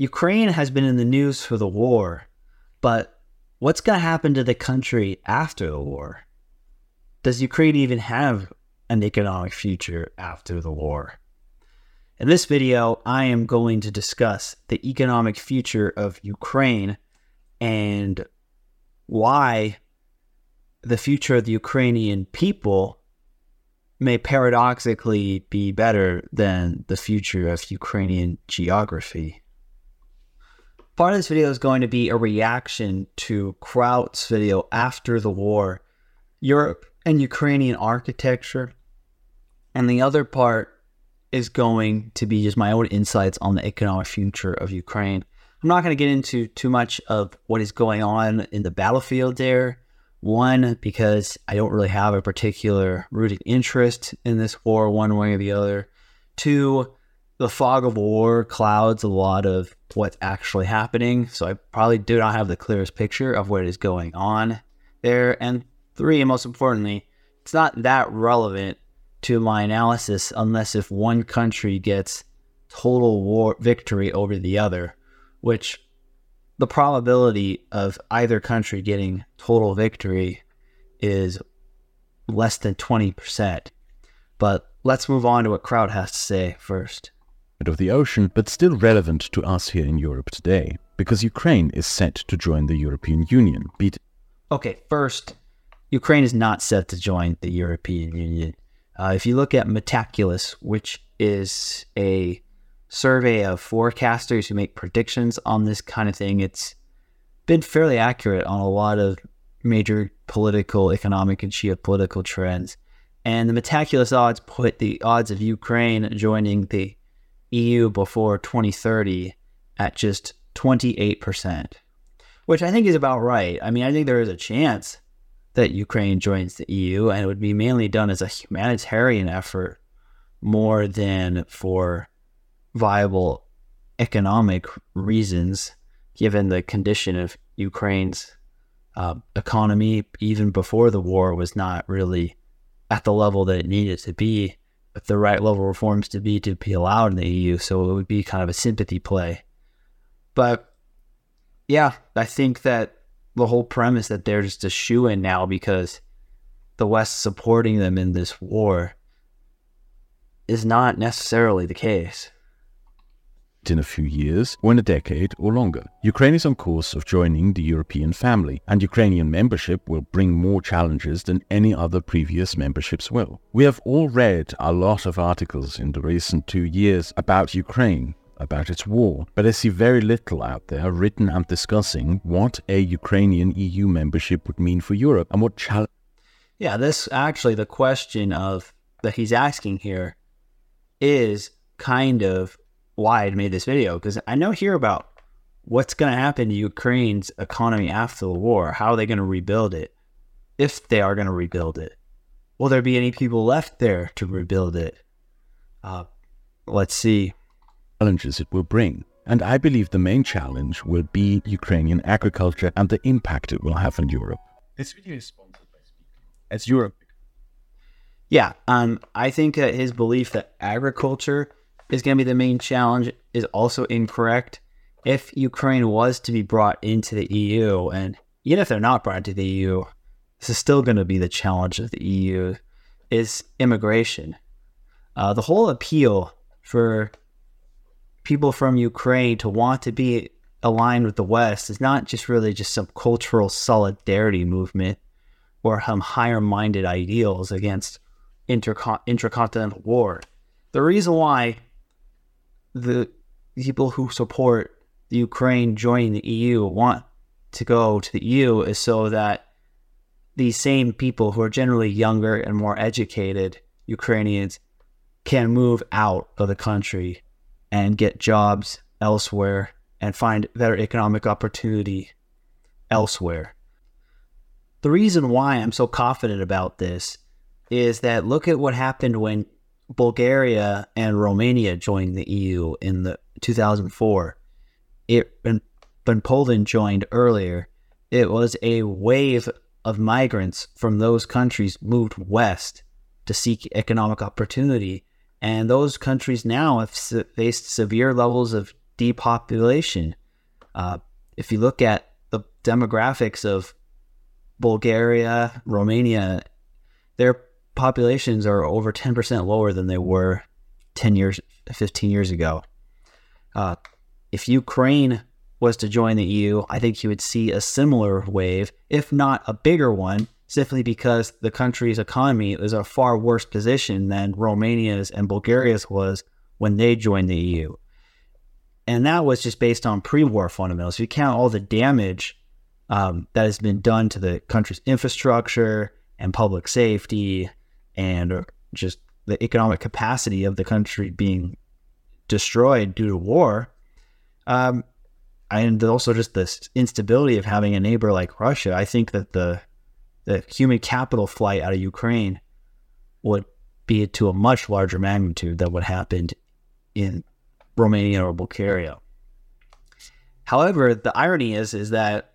Ukraine has been in the news for the war, but what's going to happen to the country after the war? Does Ukraine even have an economic future after the war? In this video, I am going to discuss the economic future of Ukraine and why the future of the Ukrainian people may paradoxically be better than the future of Ukrainian geography. Part of this video is going to be a reaction to Kraut's video after the war, Europe and Ukrainian Agriculture. And the other part is going to be just my own insights on the economic future of Ukraine. I'm not going to get into too much of what is going on in the battlefield there one, because I don't really have a particular rooted interest in this war one way or the other. Two, the fog of war clouds a lot of what's actually happening. So I probably do not have the clearest picture of what is going on there. And three, and most importantly, it's not that relevant to my analysis unless if one country gets total war victory over the other, which the probability of either country getting total victory is less than 20%. But let's move on to what Kraut has to say first. Of the ocean, but still relevant to us here in Europe today, because Ukraine is set to join the European Union. Okay, first, Ukraine is not set to join the European Union. Uh, if you look at Metaculus, which is a survey of forecasters who make predictions on this kind of thing. It's been fairly accurate on a lot of major political, economic, and geopolitical trends. And the Metaculus odds put the odds of Ukraine joining the EU before 2030 at just 28%, which I think is about right. I mean, I think there is a chance that Ukraine joins the EU, and it would be mainly done as a humanitarian effort more than for viable economic reasons, given the condition of Ukraine's uh, economy, even before the war, was not really at the level that it needed to be, the right level of reforms to be to be allowed in the EU. So it would be kind of a sympathy play. But yeah, I think that the whole premise that they're just a shoe in now because the West supporting them in this war is not necessarily the case in a few years or in a decade or longer. Ukraine is on course of joining the European family, and Ukrainian membership will bring more challenges than any other previous memberships will. We have all read a lot of articles in the recent two years about Ukraine, about its war, but I see very little out there written and discussing what a Ukrainian EU membership would mean for Europe and what challenge. Yeah, this actually the question of that he's asking here is kind of why I made this video because I know here about what's going to happen to Ukraine's economy after the war. How are they going to rebuild it? If they are going to rebuild it, will there be any people left there to rebuild it? Uh, let's see. Challenges it will bring. And I believe the main challenge will be Ukrainian agriculture and the impact it will have on Europe. This video is sponsored by Speakly. As Europe. Yeah, um, I think that his belief that agriculture is going to be the main challenge is also incorrect. If Ukraine was to be brought into the EU, and even if they're not brought into the EU, this is still going to be the challenge of the EU, is immigration. Uh, the whole appeal for people from Ukraine to want to be aligned with the West is not just really just some cultural solidarity movement or some higher minded ideals against intercon- intercontinental war. The reason why the people who support the Ukraine joining the EU want to go to the EU is so that these same people who are generally younger and more educated Ukrainians can move out of the country and get jobs elsewhere and find better economic opportunity elsewhere. The reason why I'm so confident about this is that look at what happened when Bulgaria and Romania joined the EU in the 2004. It when, Poland joined earlier, it was a wave of migrants from those countries moved west to seek economic opportunity, and those countries now have faced severe levels of depopulation. Uh, if you look at the demographics of Bulgaria, Romania, their populations are over 10% lower than they were 10 years, 15 years ago. Uh, if Ukraine was to join the EU, I think you would see a similar wave, if not a bigger one, simply because the country's economy is a far worse position than Romania's and Bulgaria's was when they joined the EU. And that was just based on pre war fundamentals. If you count all the damage um, that has been done to the country's infrastructure and public safety and just the economic capacity of the country being destroyed due to war, um, and also just the instability of having a neighbor like Russia, I think that the the human capital flight out of Ukraine would be to a much larger magnitude than what happened in Romania or Bulgaria. However, the irony is is that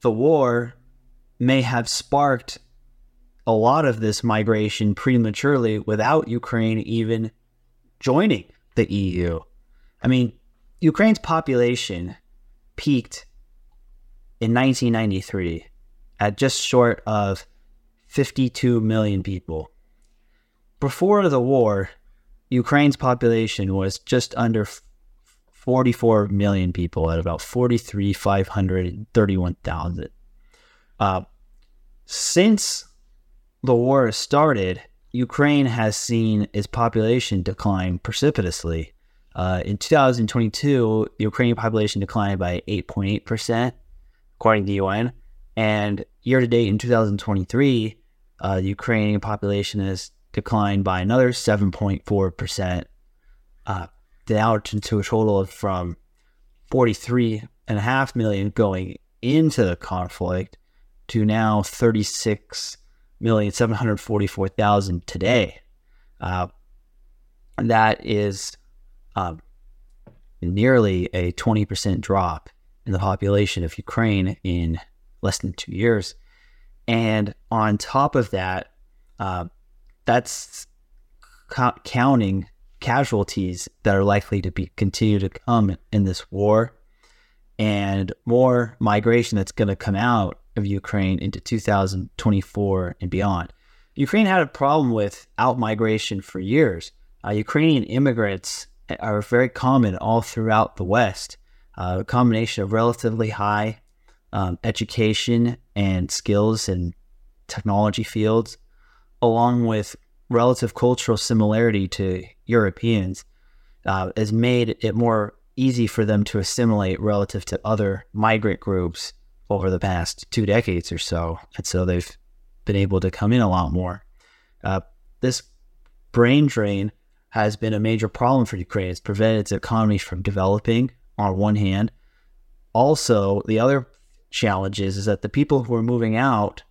the war may have sparked a lot of this migration prematurely without Ukraine even joining the EU. I mean, Ukraine's population peaked in 1993 at just short of 52 million people. Before the war, Ukraine's population was just under 44 million people at about 43,531,000. Uh, since the war started, Ukraine has seen its population decline precipitously. Uh, in 2022, the Ukrainian population declined by 8.8%, according to the UN. And year to date in 2023, uh, the Ukrainian population has declined by another 7.4%, uh, down to a total of from 43.5 million going into the conflict to now 36,744,000 today. Uh, that is um, nearly a 20% drop in the population of Ukraine in less than two years. And on top of that, uh, that's counting casualties that are likely to be continue to come in this war and more migration that's going to come out of Ukraine into 2024 and beyond. Ukraine had a problem with out migration for years. Uh, Ukrainian immigrants are very common all throughout the West. Uh, a combination of relatively high um, education and skills in technology fields, along with relative cultural similarity to Europeans, uh, has made it more easy for them to assimilate relative to other migrant groups over the past two decades or so. And so they've been able to come in a lot more. Uh, this brain drain has been a major problem for Ukraine. It's prevented its economy from developing on one hand. Also, the other challenge is, is that the people who are moving out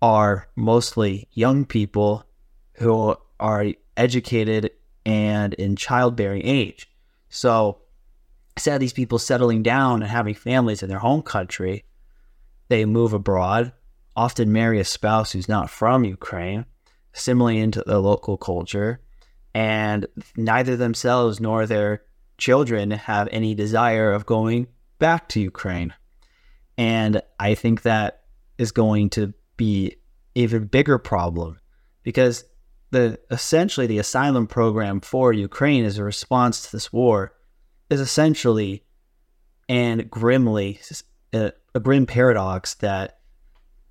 are mostly young people who are educated and in childbearing age. So instead of these people settling down and having families in their home country, they move abroad, often marry a spouse who's not from Ukraine, assimilate into the local culture, and neither themselves nor their children have any desire of going back to Ukraine. And I think that is going to be even bigger problem because the essentially the asylum program for Ukraine is a response to this war is essentially and grimly a, a grim paradox that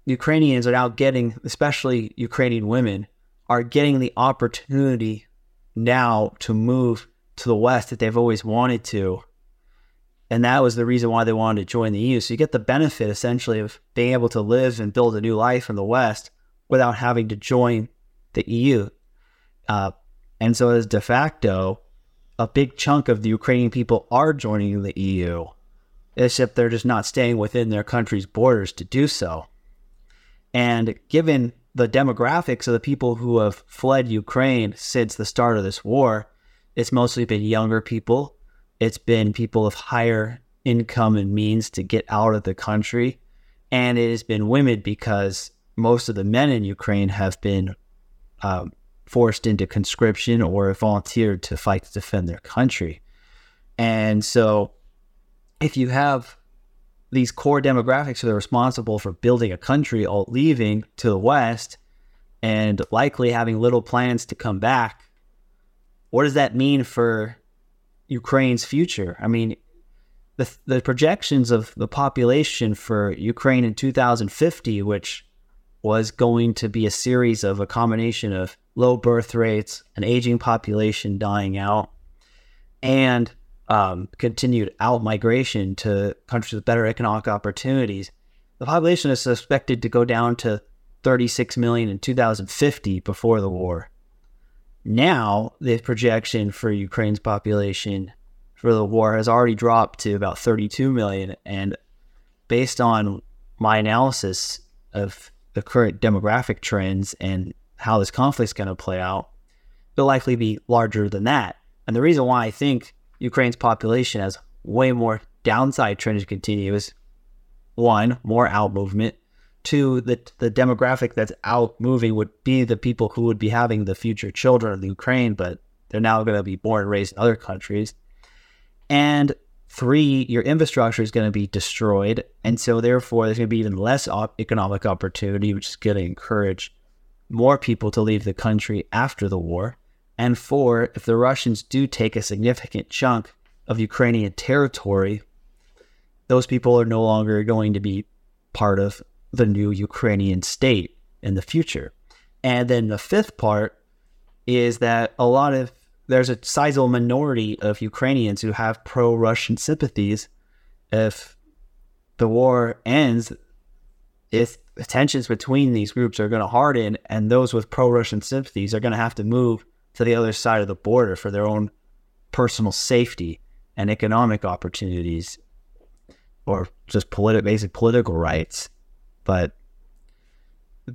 Ukrainians are now getting, especially Ukrainian women, are getting the opportunity now to move to the West that they've always wanted to. And that was the reason why they wanted to join the EU. So you get the benefit essentially of being able to live and build a new life in the West without having to join the EU. Uh, and so, as de facto, a big chunk of the Ukrainian people are joining the EU, except they're just not staying within their country's borders to do so. And given the demographics of the people who have fled Ukraine since the start of this war, it's mostly been younger people. It's been people of higher income and means to get out of the country. And it has been women because most of the men in Ukraine have been um, forced into conscription or volunteered to fight to defend their country. And so, if you have these core demographics that are responsible for building a country all leaving to the West and likely having little plans to come back, what does that mean for Ukraine's future? I mean, the, the projections of the population for Ukraine in 2050, which was going to be a series of a combination of low birth rates, an aging population dying out, and um, continued out migration to countries with better economic opportunities. The population is expected to go down to 36 million in 2050 before the war. Now, the projection for Ukraine's population for the war has already dropped to about 32 million. And based on my analysis of the current demographic trends and how this conflict is going to play out, it'll likely be larger than that. And the reason why I think Ukraine's population has way more downside trend to continue is one, more out movement. Two, the, the demographic that's out moving would be the people who would be having the future children of the Ukraine, but they're now going to be born and raised in other countries. And three, your infrastructure is going to be destroyed. And so, therefore, there's going to be even less op- economic opportunity, which is going to encourage more people to leave the country after the war. And four, if the Russians do take a significant chunk of Ukrainian territory, those people are no longer going to be part of the new Ukrainian state in the future. And then the fifth part is that a lot of there's a sizable minority of Ukrainians who have pro Russian sympathies. If the war ends, if tensions between these groups are going to harden, and those with pro Russian sympathies are going to have to move to the other side of the border for their own personal safety and economic opportunities or just politi- basic political rights. But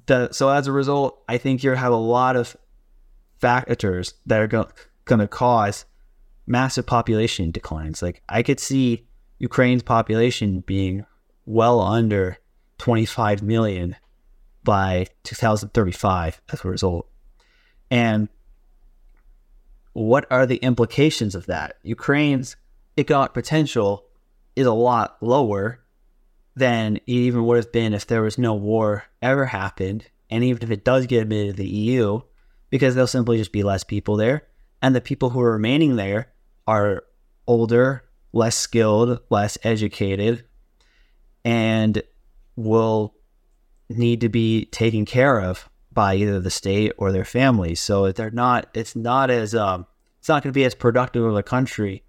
the, so as a result, I think you have a lot of factors that are going to cause massive population declines. Like I could see Ukraine's population being well under 25 million by 2035 as a result. And what are the implications of that? Ukraine's economic potential is a lot lower than it even would have been if there was no war ever happened. And even if it does get admitted to the EU, because there'll simply just be less people there and the people who are remaining there are older, less skilled, less educated, and will need to be taken care of by either the state or their families. So they're not. It's not as um, it's not going to be as productive of a country.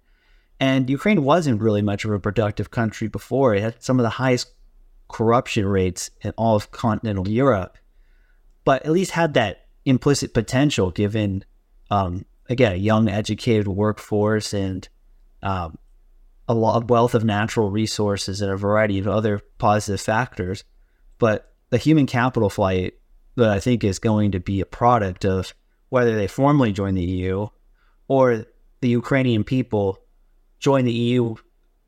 And Ukraine wasn't really much of a productive country before. It had some of the highest corruption rates in all of continental Europe, but at least had that implicit potential given um, again, a young, educated workforce and um, a lot of wealth of natural resources and a variety of other positive factors. But the human capital flight that I think is going to be a product of whether they formally join the EU or the Ukrainian people join the EU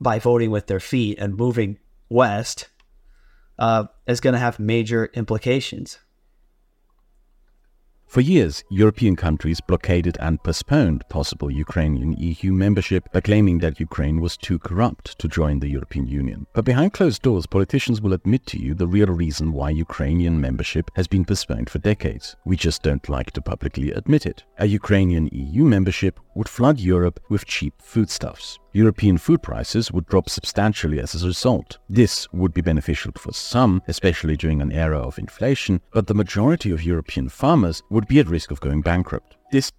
by voting with their feet and moving west uh, is going to have major implications. For years, European countries blockaded and postponed possible Ukrainian EU membership by claiming that Ukraine was too corrupt to join the European Union. But behind closed doors, politicians will admit to you the real reason why Ukrainian membership has been postponed for decades. We just don't like to publicly admit it. A Ukrainian EU membership would flood Europe with cheap foodstuffs. European food prices would drop substantially as a result. This would be beneficial for some, especially during an era of inflation, but the majority of European farmers would be at risk of going bankrupt. This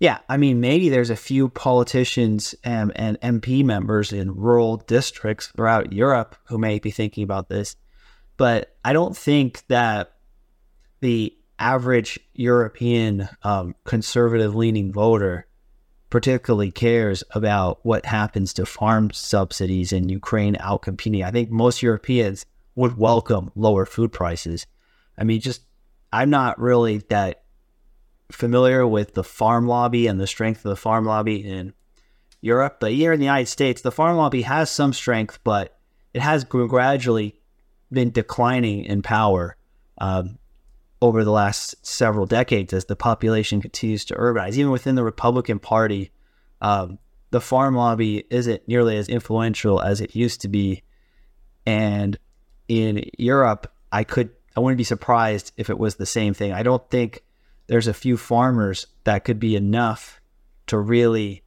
yeah, I mean, maybe there's a few politicians and, and MP members in rural districts throughout Europe who may be thinking about this, but I don't think that the average European um, conservative leaning voter particularly cares about what happens to farm subsidies in Ukraine outcompeting. I think most Europeans would welcome lower food prices. I mean, just I'm not really that familiar with the farm lobby and the strength of the farm lobby in Europe, but here in the United States, the farm lobby has some strength, but it has gradually been declining in power. Um, over the last several decades as the population continues to urbanize. Even within the Republican Party, um, the farm lobby isn't nearly as influential as it used to be. And in Europe, I could I wouldn't be surprised if it was the same thing. I don't think there's a few farmers that could be enough to really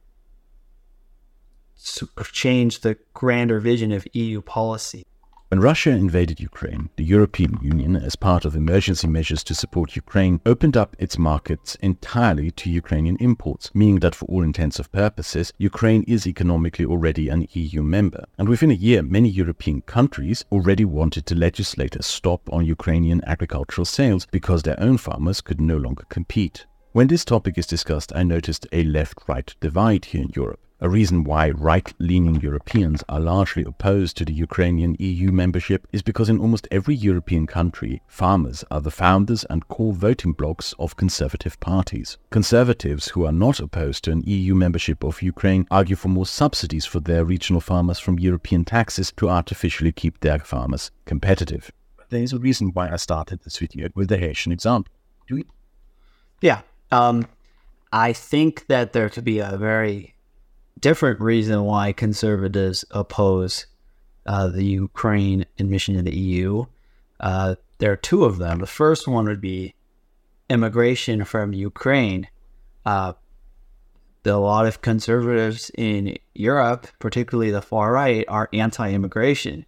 change the grander vision of EU policy. When Russia invaded Ukraine, the European Union, as part of emergency measures to support Ukraine, opened up its markets entirely to Ukrainian imports, meaning that for all intents and purposes, Ukraine is economically already an EU member. And within a year, many European countries already wanted to legislate a stop on Ukrainian agricultural sales because their own farmers could no longer compete. When this topic is discussed, I noticed a left right divide here in Europe a reason why right leaning Europeans are largely opposed to the Ukrainian EU membership is because in almost every European country, farmers are the founders and core voting blocs of conservative parties. Conservatives who are not opposed to an EU membership of Ukraine argue for more subsidies for their regional farmers from European taxes to artificially keep their farmers competitive. There's a reason why I started this video with the Haitian example. Do we? Yeah. Um, I think that there could be a very different reason why conservatives oppose uh, the Ukraine admission to the EU. Uh, there are two of them. The first one would be immigration from Ukraine. Uh, a lot of conservatives in Europe, particularly the far right, are anti immigration.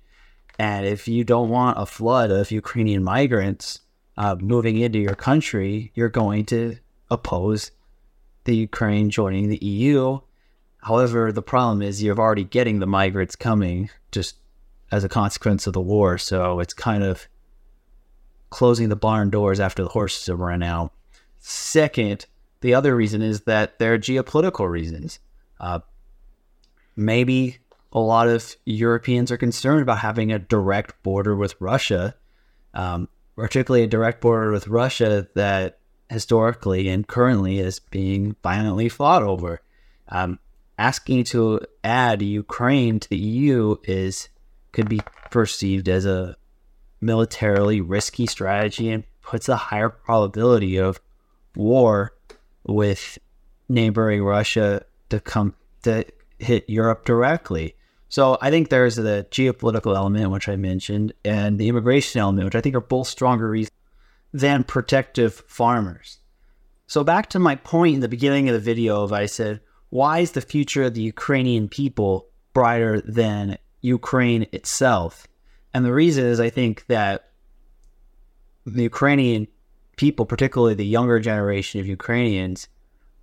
And if you don't want a flood of Ukrainian migrants uh, moving into your country, you're going to oppose the Ukraine joining the EU However, the problem is you're already getting the migrants coming just as a consequence of the war. So it's kind of closing the barn doors after the horses have run out. Second, the other reason is that there are geopolitical reasons. Uh, maybe a lot of Europeans are concerned about having a direct border with Russia, um, particularly a direct border with Russia that historically and currently is being violently fought over. Um, asking to add Ukraine to the EU is could be perceived as a militarily risky strategy and puts a higher probability of war with neighboring Russia to come to hit Europe directly. So I think there's the geopolitical element, which I mentioned, and the immigration element, which I think are both stronger reasons than protective farmers. So back to my point in the beginning of the video of I said, why is the future of the Ukrainian people brighter than Ukraine itself? And the reason is I think that the Ukrainian people, particularly the younger generation of Ukrainians,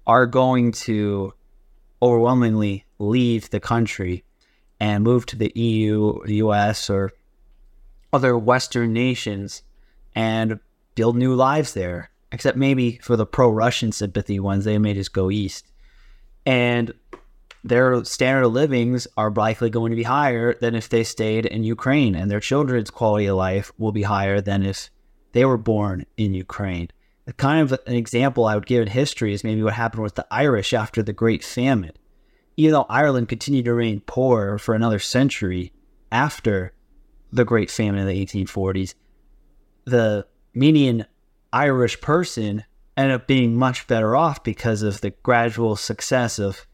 are going to overwhelmingly leave the country and move to the EU, the US, or other Western nations and build new lives there. Except maybe for the pro Russian sympathy ones, they may just go east and their standard of livings are likely going to be higher than if they stayed in Ukraine, and their children's quality of life will be higher than if they were born in Ukraine. The kind of an example I would give in history is maybe what happened with the Irish after the Great Famine. Even though Ireland continued to remain poor for another century after the Great Famine in the 1840s, the median Irish person ended up being much better off because of the gradual success of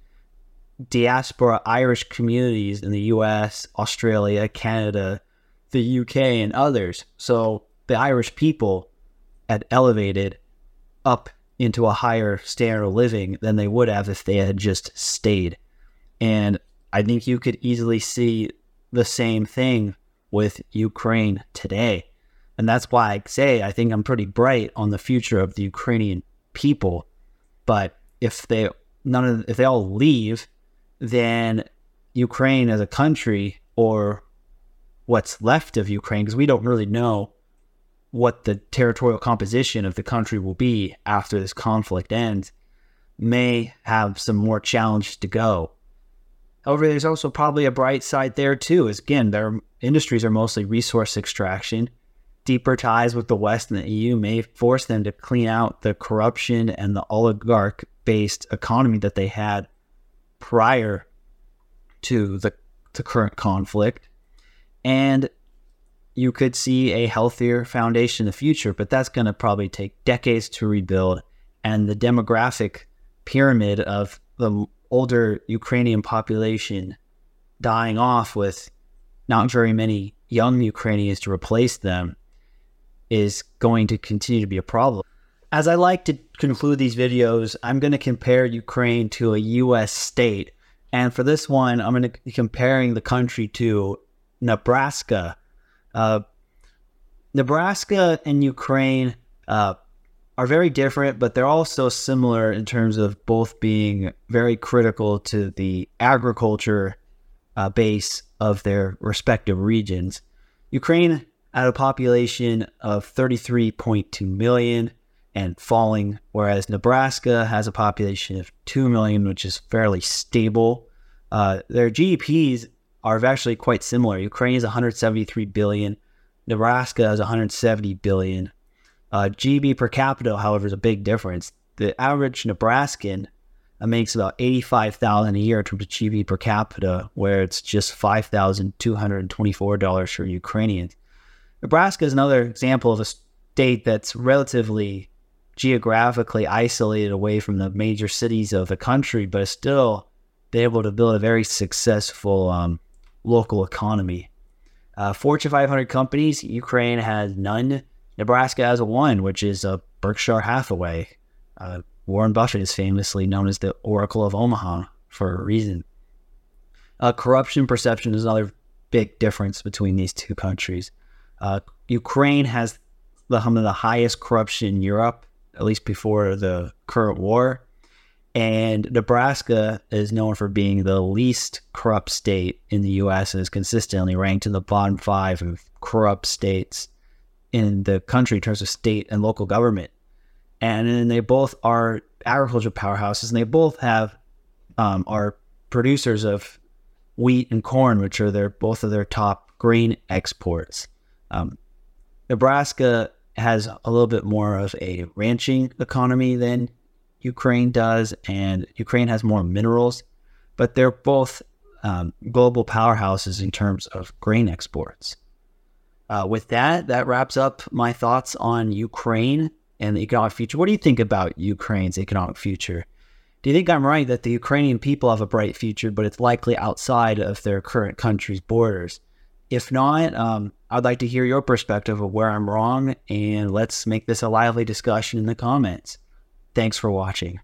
diaspora Irish communities in the US, Australia, Canada, the UK, and others. So the Irish people had elevated up into a higher standard of living than they would have if they had just stayed. And I think you could easily see the same thing with Ukraine today. And that's why I say I think I'm pretty bright on the future of the Ukrainian people. But if they none of if they all leave, then Ukraine as a country or what's left of Ukraine, because we don't really know what the territorial composition of the country will be after this conflict ends, may have some more challenges to go. However, there's also probably a bright side there too. Is again, their industries are mostly resource extraction deeper ties with the West and the EU may force them to clean out the corruption and the oligarch based economy that they had prior to the, the current conflict. And you could see a healthier foundation in the future, but that's going to probably take decades to rebuild. And the demographic pyramid of the older Ukrainian population dying off with not very many young Ukrainians to replace them is going to continue to be a problem. As I like to conclude these videos, I'm going to compare Ukraine to a US state. And for this one, I'm going to be comparing the country to Nebraska. Uh, Nebraska and Ukraine uh, are very different, but they're also similar in terms of both being very critical to the agriculture uh, base of their respective regions. Ukraine had a population of 33.2 million and falling, whereas Nebraska has a population of 2 million, which is fairly stable. Uh, their GDPs are actually quite similar. Ukraine is 173 billion, Nebraska is 170 billion. Uh, GDP per capita, however, is a big difference. The average Nebraskan uh, makes about 85,000 a year in terms of GDP per capita, where it's just $5,224 for Ukrainians. Nebraska is another example of a state that's relatively geographically isolated away from the major cities of the country, but is still able to build a very successful um, local economy. Uh, Fortune 500 companies, Ukraine has none. Nebraska has one, which is uh, Berkshire Hathaway. Uh, Warren Buffett is famously known as the Oracle of Omaha for a reason. Uh, corruption perception is another big difference between these two countries. Uh, Ukraine has the, the highest corruption in Europe, at least before the current war. And Nebraska is known for being the least corrupt state in the U.S. and is consistently ranked in the bottom five of corrupt states in the country in terms of state and local government and then they both are agriculture powerhouses, and they both have um, are producers of wheat and corn, which are their both of their top grain exports. Um, Nebraska has a little bit more of a ranching economy than Ukraine does, and Ukraine has more minerals, but they're both um, global powerhouses in terms of grain exports. Uh, with that, that wraps up my thoughts on Ukraine and the economic future. What do you think about Ukraine's economic future? Do you think I'm right that the Ukrainian people have a bright future, but it's likely outside of their current country's borders? If not, um, I'd like to hear your perspective of where I'm wrong, and let's make this a lively discussion in the comments. Thanks for watching.